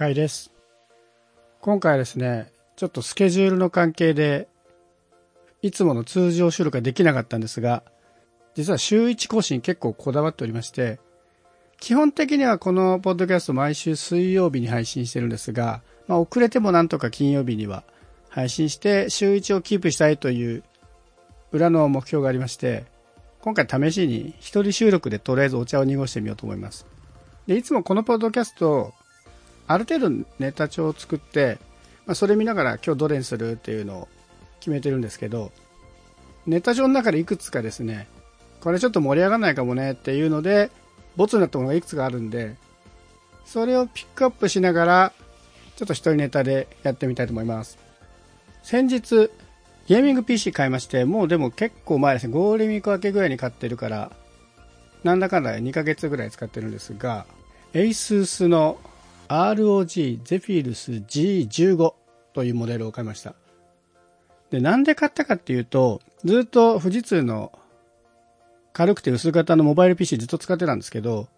かいです。今回はですね、ちょっとスケジュールの関係で、いつもの通常収録ができなかったんですが、実は週1更新結構こだわっておりまして、基本的にはこのポッドキャスト毎週水曜日に配信してるんですが、まあ、遅れてもなんとか金曜日には配信して週1をキープしたいという裏の目標がありまして、今回試しに一人収録でとりあえずお茶を濁してみようと思います。で、いつもこのポッドキャスト、ある程度ネタ帳を作って、まあ、それ見ながら今日どれにするっていうのを決めてるんですけど、ネタ帳の中でいくつかですね、これちょっと盛り上がらないかもねっていうので、ボツになったものがいくつかあるんで、それをピックアップしながら、ちょっと一人ネタでやってみたいと思います。先日、ゲーミング PC 買いまして、もうでも結構前ですね、ゴールデンウィーク明けぐらいに買ってるから、なんだかんだ2ヶ月ぐらい使ってるんですが、ASUS の ROG Zephyrus G15 というモデルを買いました。で、なんで買ったかっていうと、ずっと富士通の軽くて薄型のモバイル PC ずっと使ってたんですけど、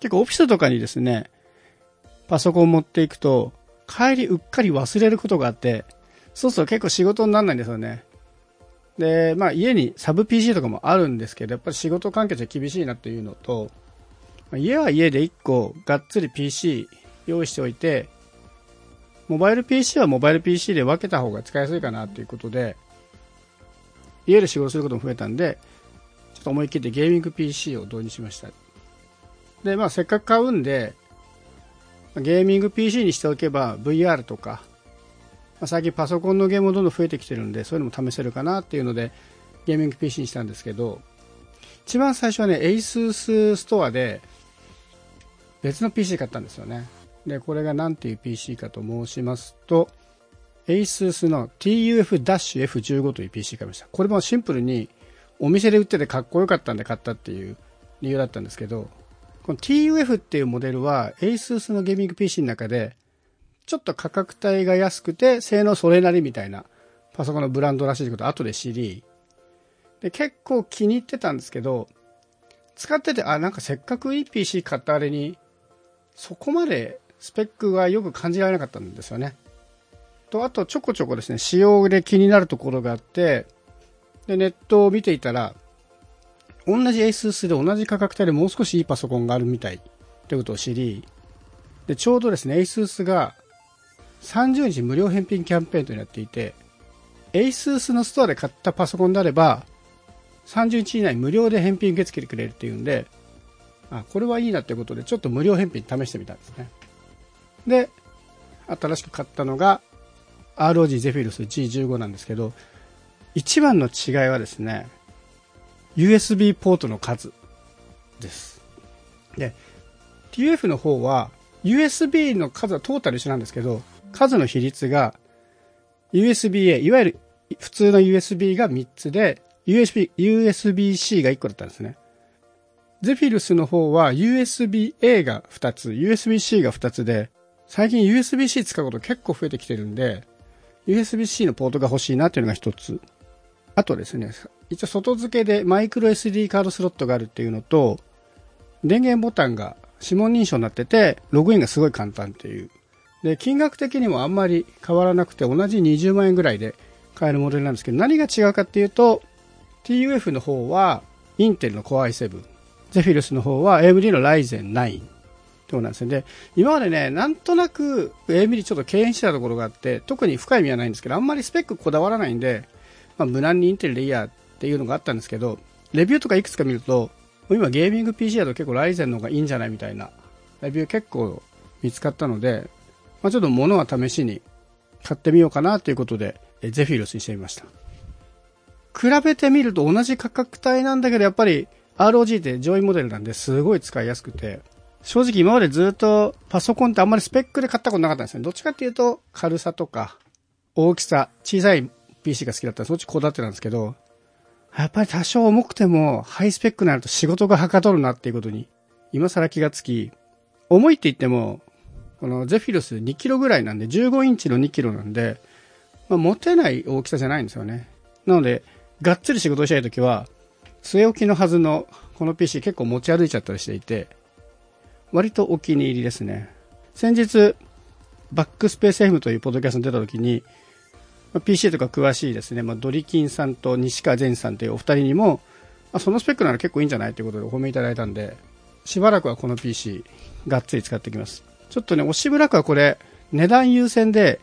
結構オフィスとかにですね、パソコン持っていくと、帰りうっかり忘れることがあって、そうすると結構仕事にならないんですよね。で、まあ家にサブ PC とかもあるんですけど、やっぱり仕事関係じゃ厳しいなっていうのと、家は家で1個がっつり PC 用意しておいて、モバイル PC はモバイル PC で分けた方が使いやすいかなということで、家で仕事することも増えたんで、ちょっと思い切ってゲーミング PC を導入しました。で、まあせっかく買うんで、ゲーミング PC にしておけば VR とか、まあ、最近パソコンのゲームもどんどん増えてきてるんで、そういうのも試せるかなっていうので、ゲーミング PC にしたんですけど、一番最初はね、ASUS ストアで別の PC 買ったんですよね。で、これが何ていう PC かと申しますと、ASUS の TUF-F15 という PC 買いました。これもシンプルにお店で売っててかっこよかったんで買ったっていう理由だったんですけど、この TUF っていうモデルは ASUS のゲーミング PC の中でちょっと価格帯が安くて性能それなりみたいなパソコンのブランドらしいことを後で知り、で、結構気に入ってたんですけど、使ってて、あ、なんかせっかくいい PC 買ったあれに、そこまでスペックがよく感じられなかったんですよね。と、あとちょこちょこですね、仕様で気になるところがあって、で、ネットを見ていたら、同じ ASUS で同じ価格帯でもう少しいいパソコンがあるみたいってことを知り、で、ちょうどですね、ASUS が30日無料返品キャンペーンとなっていて、ASUS のストアで買ったパソコンであれば、30日以内無料で返品受け付けてくれるっていうんで、あ、これはいいなってことで、ちょっと無料返品試してみたんですね。で、新しく買ったのが、ROG Zephyrus G15 なんですけど、一番の違いはですね、USB ポートの数です。で、TF の方は、USB の数はトータル一緒なんですけど、数の比率が USB-A、いわゆる普通の USB が3つで、USB、USB-C が1個だったんですね。ゼフィルスの方は USB-A が2つ、USB-C が2つで、最近 USB-C 使うこと結構増えてきてるんで、USB-C のポートが欲しいなっていうのが1つ。あとですね、一応外付けでマイクロ SD カードスロットがあるっていうのと、電源ボタンが指紋認証になってて、ログインがすごい簡単っていう。で、金額的にもあんまり変わらなくて、同じ20万円ぐらいで買えるモデルなんですけど、何が違うかっていうと、TUF の方は、インテルの Core i7、ゼフィルスの方は AMD の Ryzen 9そうなんですね。で、今までね、なんとなく AMD ちょっと敬遠してたところがあって、特に深い意味はないんですけど、あんまりスペックこだわらないんで、まあ、無難にインテルでいいやっていうのがあったんですけど、レビューとかいくつか見ると、今ゲーミング PC だと結構 Ryzen の方がいいんじゃないみたいな、レビュー結構見つかったので、まあ、ちょっと物は試しに買ってみようかなということで、ゼフィルスにしてみました。比べてみると同じ価格帯なんだけど、やっぱり ROG って上位モデルなんですごい使いやすくて、正直今までずっとパソコンってあんまりスペックで買ったことなかったんですね。どっちかっていうと軽さとか大きさ、小さい PC が好きだったらそっちこだわってたんですけど、やっぱり多少重くてもハイスペックになると仕事がはかどるなっていうことに今更気がつき、重いって言っても、このゼフィルス2キロぐらいなんで15インチの2キロなんで、まあ、持てない大きさじゃないんですよね。なので、がっつり仕事したいときは、据え置きのはずのこの PC 結構持ち歩いちゃったりしていて、割とお気に入りですね。先日、バックスペース FM というポッドキャストに出た時に、まあ、PC とか詳しいですね、まあ、ドリキンさんと西川善さんというお二人にも、あ、そのスペックなら結構いいんじゃないということでお褒めいただいたんで、しばらくはこの PC、がっつり使っていきます。ちょっとね、押しぶらくはこれ、値段優先で、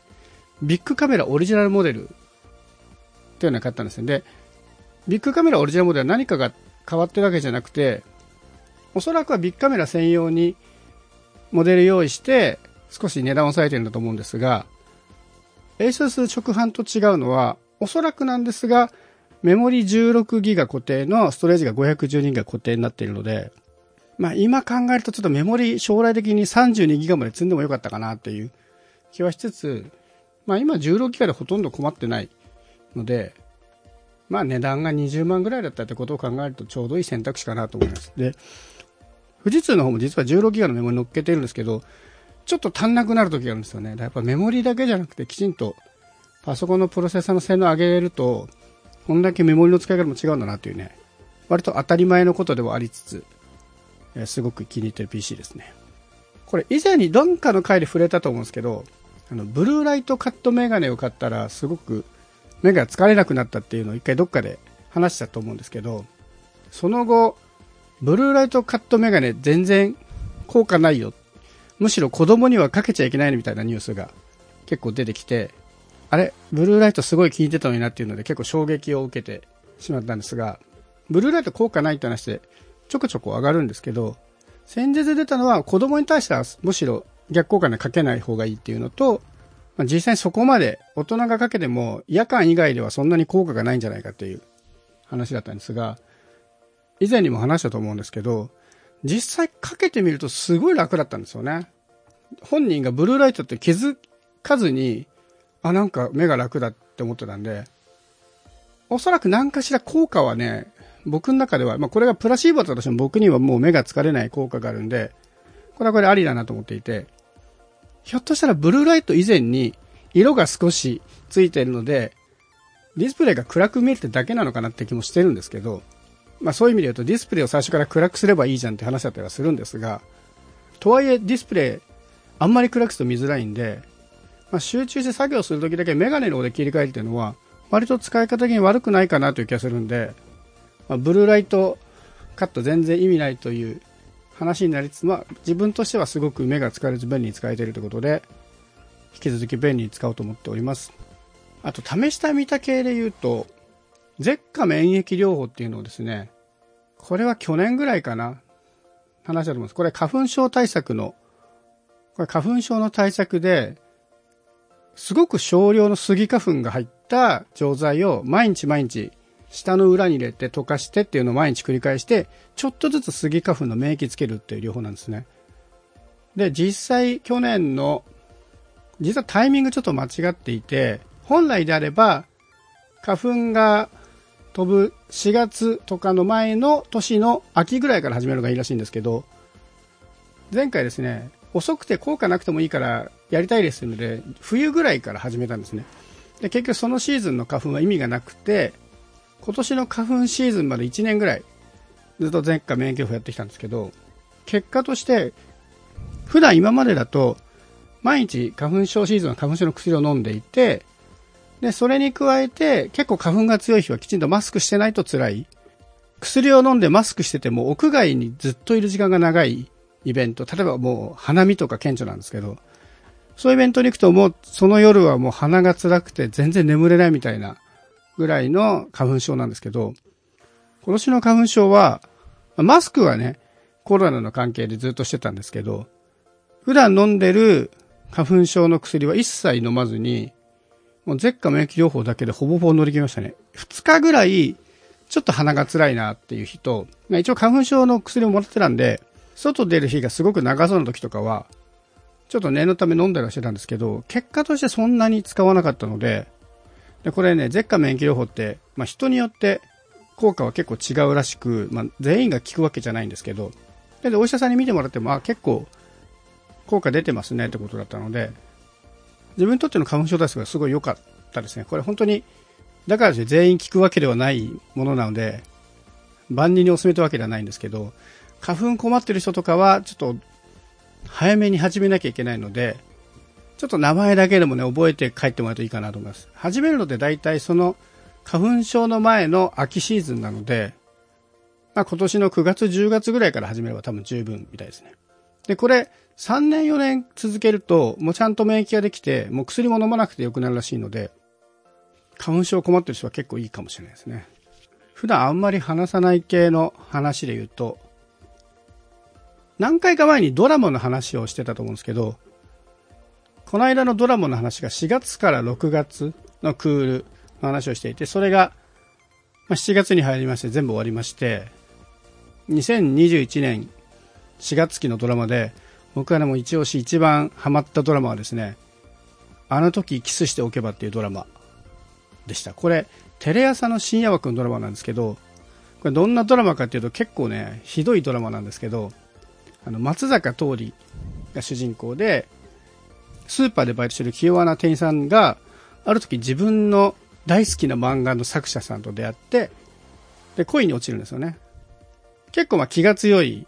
ビッグカメラオリジナルモデルっていうのを買ったんですね。で、ビッグカメラオリジナルモデルは何かが変わってるわけじゃなくて、おそらくはビッグカメラ専用にモデル用意して少し値段を抑えてるんだと思うんですが、ASUS 直販と違うのは、おそらくなんですが、メモリ 16GB 固定のストレージが 512GB 固定になっているので、まあ今考えるとちょっとメモリ将来的に 32GB まで積んでもよかったかなっていう気はしつつ、まあ今 16GB でほとんど困ってないので、まあ値段が20万ぐらいだったってことを考えるとちょうどいい選択肢かなと思います。で、富士通の方も実は 16GB のメモリ乗っけてるんですけど、ちょっと足んなくなる時があるんですよね。やっぱメモリだけじゃなくてきちんとパソコンのプロセッサーの性能を上げると、こんだけメモリの使い方も違うんだなっていうね、割と当たり前のことではありつつ、すごく気に入ってる PC ですね。これ以前にどんかの回で触れたと思うんですけど、あの、ブルーライトカットメガネを買ったらすごく目が疲れなくなったっていうのを一回どっかで話したと思うんですけど、その後、ブルーライトカットメガネ全然効果ないよ。むしろ子供にはかけちゃいけないみたいなニュースが結構出てきて、あれ？ブルーライトすごい効いてたのになっていうので結構衝撃を受けてしまったんですが、ブルーライト効果ないって話でちょこちょこ上がるんですけど、先日出たのは子供に対してはむしろ逆効果にかけない方がいいっていうのと、まあ、実際にそこまで大人がかけても夜間以外ではそんなに効果がないんじゃないかっていう話だったんですが、以前にも話したと思うんですけど、実際かけてみるとすごい楽だったんですよね。本人がブルーライトって気づかずに、あ、なんか目が楽だって思ってたんで、おそらく何かしら効果はね、僕の中では、まあこれがプラシーボだとしても僕にはもう目が疲れない効果があるんで、これはこれありだなと思っていて、ひょっとしたらブルーライト以前に色が少しついてるので、ディスプレイが暗く見えてるだけなのかなって気もしてるんですけど、まあそういう意味で言うとディスプレイを最初から暗くすればいいじゃんって話だったりはするんですが、とはいえディスプレイあんまり暗くすると見づらいんで、まあ、集中して作業するときだけメガネの方で切り替えるっていうのは、割と使い方的に悪くないかなという気がするんで、まあ、ブルーライトカット全然意味ないという話になりつつ、まあ、自分としてはすごく目が疲れず便利に使えているということで、引き続き便利に使おうと思っております。あと、試した見た系で言うと、舌下免疫療法っていうのをですね、これは去年ぐらいかな、話だと思います。これ花粉症対策の、これ花粉症の対策で、すごく少量のスギ花粉が入った錠剤を毎日毎日下の裏に入れて溶かしてっていうのを毎日繰り返して、ちょっとずつスギ花粉の免疫つけるっていう療法なんですね。で、実際去年の、実はタイミングちょっと間違っていて、本来であれば花粉が飛ぶ4月とかの前の年の秋ぐらいから始めるのがいいらしいんですけど、前回ですね、遅くて効果なくてもいいからやりたいですので、冬ぐらいから始めたんですね。で、結局そのシーズンの花粉は意味がなくて、今年の花粉シーズンまで1年ぐらい、ずっと前回免疫療法やってきたんですけど、結果として、普段今までだと、毎日花粉症シーズンは花粉症の薬を飲んでいて、で、それに加えて、結構花粉が強い日はきちんとマスクしてないと辛い。薬を飲んでマスクしてても、屋外にずっといる時間が長いイベント、例えばもう花見とか顕著なんですけど、そういうイベントに行くともうその夜はもう鼻が辛くて全然眠れないみたいなぐらいの花粉症なんですけど、今年の花粉症は、マスクはね、コロナの関係でずっとしてたんですけど、普段飲んでる花粉症の薬は一切飲まずに、もう舌下免疫療法だけでほぼほぼ乗り切りましたね。二日ぐらい、ちょっと鼻が辛いなっていう日と、一応花粉症の薬をもらってたんで、外出る日がすごく長そうな時とかは、ちょっと念のため飲んだりはしてたんですけど、結果としてそんなに使わなかったので、でこれね、舌下免疫療法って、まあ、人によって効果は結構違うらしく、まあ、全員が効くわけじゃないんですけど、で、お医者さんに見てもらっても、あ、結構効果出てますねってことだったので、自分にとっての花粉症対策がすごい良かったですね。これ本当に、だから全員効くわけではないものなので、万人にお勧めというわけではないんですけど、花粉困ってる人とかは、ちょっと、早めに始めなきゃいけないので、ちょっと名前だけでもね、覚えて帰ってもらうといいかなと思います。始めるので大体その花粉症の前の秋シーズンなので、まあ今年の9月10月ぐらいから始めれば多分十分みたいですね。で、これ3年4年続けると、もうちゃんと免疫ができて、もう薬も飲まなくてよくなるらしいので、花粉症困ってる人は結構いいかもしれないですね。普段あんまり話さない系の話で言うと、何回か前にドラマの話をしてたと思うんですけど、この間のドラマの話が4月から6月のクールの話をしていて、それが7月に入りまして全部終わりまして、2021年4月期のドラマで、僕はねも一押し一番ハマったドラマはですね、あの時キスしておけばっていうドラマでした。これ、テレ朝の深夜枠のドラマなんですけど、これどんなドラマかっていうと結構ね、ひどいドラマなんですけど、あの、松坂桃李が主人公で、スーパーでバイトしてる気弱な店員さんが、ある時自分の大好きな漫画の作者さんと出会って、で、恋に落ちるんですよね。結構まあ気が強い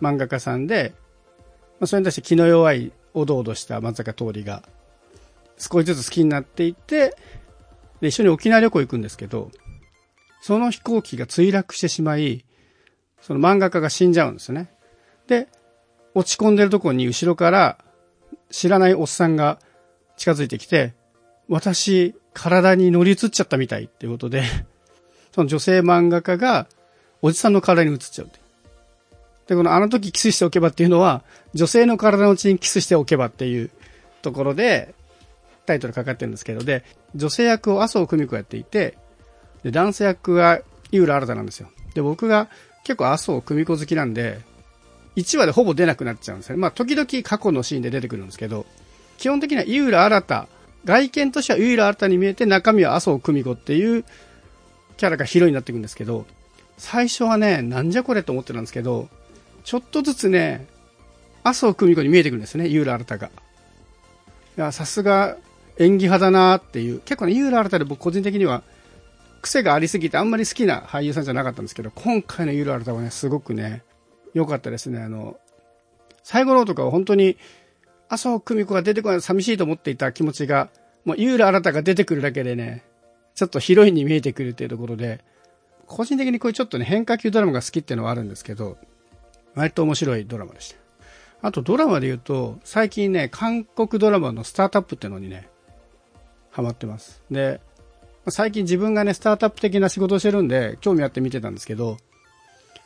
漫画家さんで、まあ、それに対して気の弱いおどおどした松坂桃李が少しずつ好きになっていって、で、一緒に沖縄旅行行くんですけど、その飛行機が墜落してしまい、その漫画家が死んじゃうんですね。で、落ち込んでるところに後ろから知らないおっさんが近づいてきて、私、体に乗り移っちゃったみたいっていうことで、その女性漫画家がおじさんの体に移っちゃうって。で、このあの時キスしておけばっていうのは、女性の体のうちにキスしておけばっていうところで、タイトルかかってるんですけど、で、女性役を麻生久美子やっていて、で、男性役が井浦新なんですよ。で、僕が結構麻生久美子好きなんで、1話でほぼ出なくなっちゃうんですよね。まあ、時々過去のシーンで出てくるんですけど、基本的には井浦新、外見としては井浦新に見えて中身は麻生久美子っていうキャラがヒロインになっていくんですけど、最初はね、なんじゃこれと思ってたんですけど、ちょっとずつね、麻生久美子に見えてくるんですね、井浦新が。いや、さすが演技派だなっていう、結構ね、井浦新で僕個人的には癖がありすぎてあんまり好きな俳優さんじゃなかったんですけど、今回の井浦新はね、すごくね、良かったですね。あの、最後のとかは本当に、麻生久美子が出てこない寂しいと思っていた気持ちが、もう井浦新が出てくるだけでね、ちょっとヒロインに見えてくるっていうところで、個人的にこういうちょっとね、変化球ドラマが好きっていうのはあるんですけど、割と面白いドラマでした。あとドラマで言うと、最近ね、韓国ドラマのスタートアップってのにね、ハマってます。で、最近自分がね、スタートアップ的な仕事をしてるんで、興味あって見てたんですけど、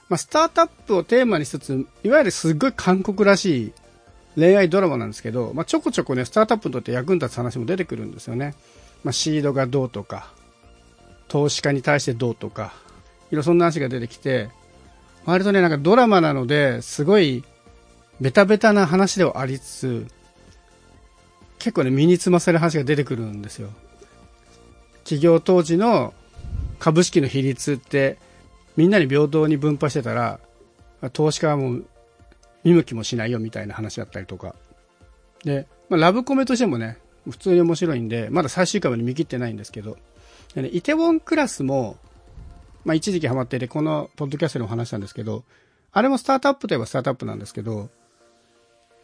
まあ、スタートアップをテーマにしつつ、いわゆるすっごい韓国らしい恋愛ドラマなんですけど、まあ、ちょこちょこね、スタートアップにとって役に立つ話も出てくるんですよね。まあ、シードがどうとか、投資家に対してどうとか、いろそんな話が出てきて、割とね、なんかドラマなので、すごい、ベタベタな話ではありつつ、結構ね、身につませる話が出てくるんですよ。企業当時の株式の比率って、みんなに平等に分配してたら、投資家はもう見向きもしないよみたいな話だったりとか。で、まあ、ラブコメとしてもね、普通に面白いんで、まだ最終回まで見切ってないんですけど、でね、イテウォンクラスも、まあ、一時期ハマってて、このポッドキャストでも話したんですけど、あれもスタートアップといえばスタートアップなんですけど、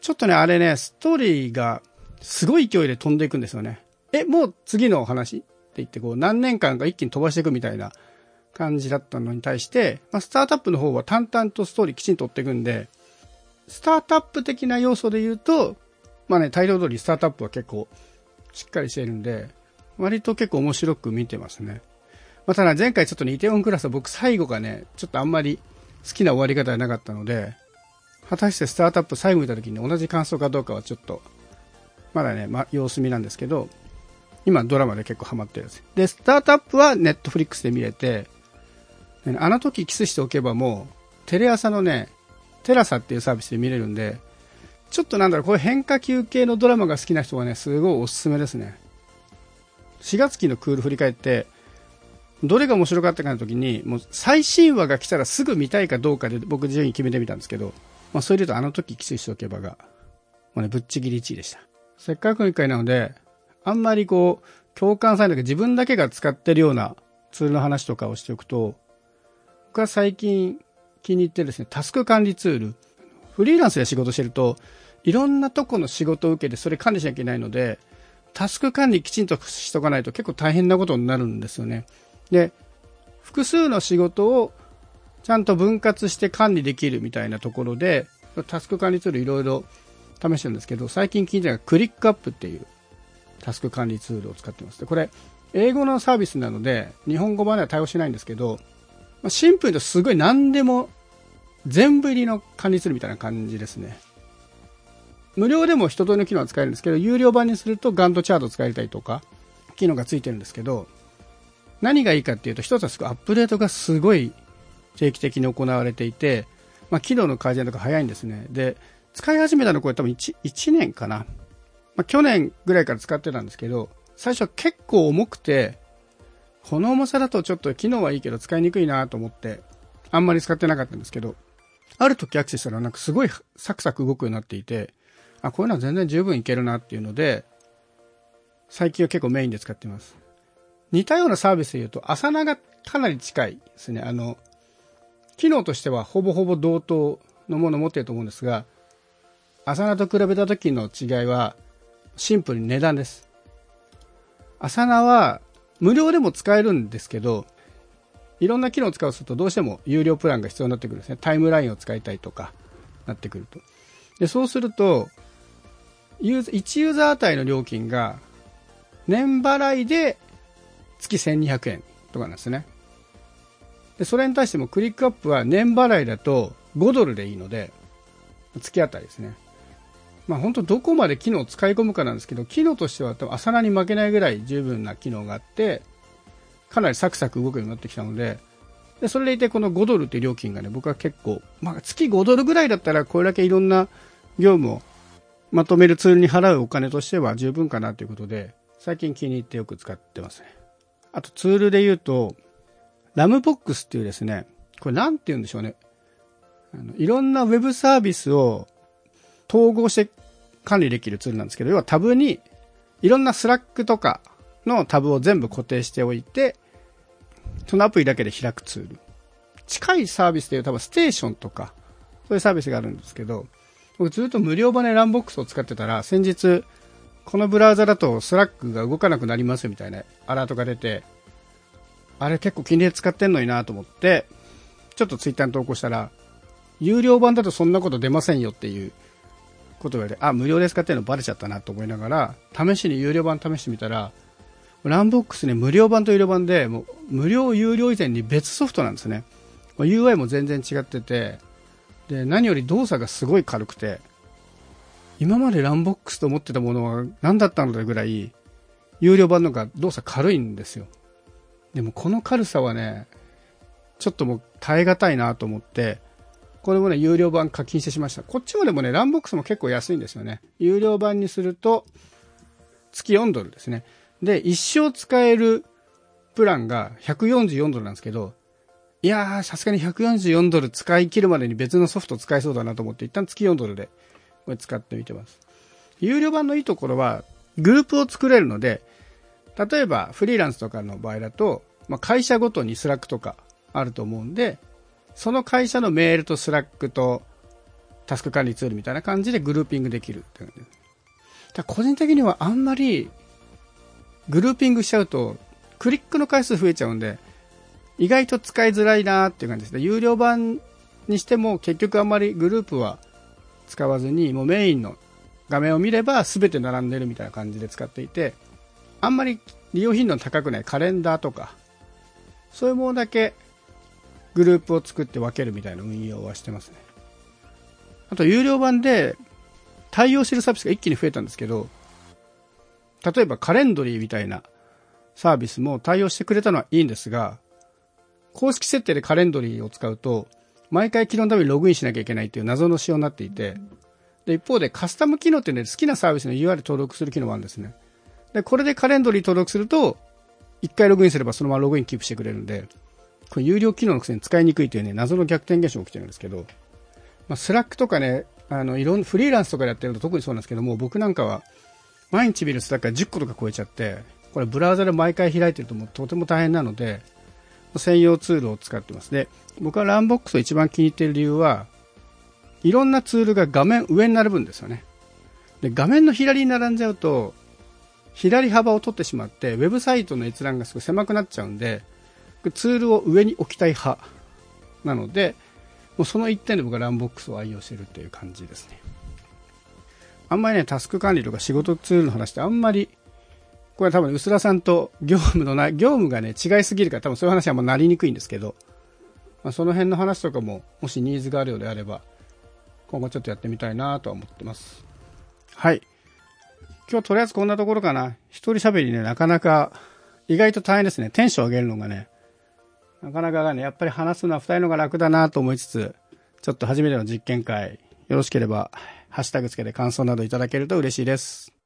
ちょっとね、あれね、ストーリーがすごい勢いで飛んでいくんですよね。え、もう次の話？って言って、こう、何年間か一気に飛ばしていくみたいな感じだったのに対して、まあ、スタートアップの方は淡々とストーリーきちんと追っていくんで、スタートアップ的な要素で言うと、まあね、大量通りスタートアップは結構しっかりしているんで、割と結構面白く見てますね。まあ、ただ前回ちょっとね、イテウォンクラスは僕最後がね、ちょっとあんまり好きな終わり方じゃなかったので、果たしてスタートアップ最後見た時に同じ感想かどうかはちょっと、まだね、ま、様子見なんですけど、今ドラマで結構ハマってるんです。で、スタートアップはネットフリックスで見れて、あの時キスしておけばもう、テレ朝のね、テラサっていうサービスで見れるんで、ちょっとなんだろう、こういう変化球系のドラマが好きな人はね、すごいおすすめですね。4月期のクール振り返って、どれが面白かったかの時に、もう最新話が来たらすぐ見たいかどうかで僕順位決めてみたんですけど、まあそれで言うとあの時キスしておけばが、もうね、ぶっちぎり1位でした。せっかくの一回なので、あんまりこう、共感されない自分だけが使ってるようなツールの話とかをしておくと、僕は最近気に入ってるですね、タスク管理ツール。フリーランスで仕事してると、いろんなとこの仕事を受けてそれ管理しなきゃいけないので、タスク管理きちんとしとかないと結構大変なことになるんですよね。で、複数の仕事をちゃんと分割して管理できるみたいなところで、タスク管理ツールいろいろ試してるんですけど、最近聞いたのがクリックアップっていうタスク管理ツールを使ってます。で、これ、英語のサービスなので、日本語版では対応しないんですけど、シンプルとすごい何でも全部入りの管理ツールみたいな感じですね。無料でも一通りの機能は使えるんですけど、有料版にするとガントチャート使えたりとか、機能がついてるんですけど、何がいいかっていうと、一つはすごいアップデートがすごい定期的に行われていて、まあ、機能の改善とか早いんですね。で、使い始めたのこれ多分 1, 1年かな。まあ、去年ぐらいから使ってたんですけど、最初は結構重くて、この重さだとちょっと機能はいいけど使いにくいなと思って、あんまり使ってなかったんですけど、ある時アクセスしたらなんかすごいサクサク動くようになっていて、あ、こういうのは全然十分いけるなっていうので、最近は結構メインで使ってます。似たようなサービスで言うと、アサナがかなり近いですね。あの、機能としてはほぼほぼ同等のものを持っていると思うんですが、アサナと比べた時の違いは、シンプルに値段です。アサナは無料でも使えるんですけど、いろんな機能を使うとどうしても有料プランが必要になってくるんですね。タイムラインを使いたいとか、なってくると。で、そうすると、ユーザー1ユーザーあたりの料金が、年払いで月1200円とかなんですね。で、それに対してもクリックアップは年払いだと5ドルでいいので、月あたりですね。まあ本当どこまで機能を使い込むかなんですけど、機能としては多分朝ラに負けないぐらい十分な機能があって、かなりサクサク動くようになってきたので、で、それでいてこの5ドルっていう料金がね、僕は結構、まあ月5ドルぐらいだったらこれだけいろんな業務をまとめるツールに払うお金としては十分かなということで、最近気に入ってよく使ってますね。あとツールで言うと、 Rambox っていうですね、これなんて言うんでしょうね。あのいろんなウェブサービスを統合して管理できるツールなんですけど、要はタブにいろんなスラックとかのタブを全部固定しておいて、そのアプリだけで開くツール。近いサービスでいう多分ステーションとか、そういうサービスがあるんですけど、僕ずっと無料版で Rambox を使ってたら、先日、このブラウザだとスラックが動かなくなりますみたいなアラートが出て、あれ結構気に入り使ってんのになと思って、ちょっとツイッターに投稿したら、有料版だとそんなこと出ませんよっていうことで、あ、無料で使ってるのバレちゃったなと思いながら、試しに有料版試してみたら、ランボックスね、無料版と有料版で、もう無料、有料以前に別ソフトなんですね。UI も全然違ってて、で、何より動作がすごい軽くて、今までランボックスと思ってたものは何だったのかぐらい、有料版のが動作軽いんですよ。でもこの軽さはね、ちょっともう耐え難いなと思って、これもね、有料版課金してしました。こっちもでもね、ランボックスも結構安いんですよね。有料版にすると、月4ドルですね。で、一生使えるプランが144ドルなんですけど、いやー、さすがに144ドル使い切るまでに別のソフト使えそうだなと思って、一旦月4ドルで、これ使ってみてます。有料版のいいところは、グループを作れるので、例えばフリーランスとかの場合だと、まあ、会社ごとにスラックとかあると思うんで、その会社のメールとスラックとタスク管理ツールみたいな感じでグルーピングできるって感じだ個人的にはあんまりグルーピングしちゃうとクリックの回数増えちゃうんで意外と使いづらいなっていう感じですね。有料版にしても結局あんまりグループは使わずにもうメインの画面を見れば全て並んでるみたいな感じで使っていてあんまり利用頻度の高くないカレンダーとかそういうものだけグループを作って分けるみたいな運用はしてますね。あと、有料版で対応してるサービスが一気に増えたんですけど、例えばカレンドリーみたいなサービスも対応してくれたのはいいんですが、公式設定でカレンドリーを使うと、毎回機能のためにログインしなきゃいけないっていう謎の仕様になっていて、で、一方でカスタム機能っていうので好きなサービスの UR 登録する機能もあるんですね。で、これでカレンドリー登録すると、一回ログインすればそのままログインキープしてくれるんで、これ有料機能のくせに使いにくいというね、謎の逆転現象が起きてるんですけど、まあ、スラックとかね、あの、いろん、フリーランスとかでやってると特にそうなんですけども、僕なんかは、毎日見るスラックが10個とか超えちゃって、これブラウザで毎回開いてるともうとても大変なので、専用ツールを使ってます。で、僕は Rambox を一番気に入っている理由は、いろんなツールが画面上に並ぶんですよね。で、画面の左に並んじゃうと、左幅を取ってしまって、ウェブサイトの閲覧がすごい狭くなっちゃうんで、ツールを上に置きたい派なので、もうその一点で僕はランボックスを愛用しているっていう感じですね。あんまりね、タスク管理とか仕事ツールの話ってあんまり、これは多分、薄田さんと業務のな、業務がね、違いすぎるから多分そういう話はもうなりにくいんですけど、まあ、その辺の話とかも、もしニーズがあるようであれば、今後ちょっとやってみたいなとは思ってます。はい。今日とりあえずこんなところかな。一人喋りね、なかなか、意外と大変ですね。テンション上げるのがね。なかなかね、やっぱり話すのは二人のが楽だなと思いつつ、ちょっと初めての実験会、よろしければ、ハッシュタグつけて感想などいただけると嬉しいです。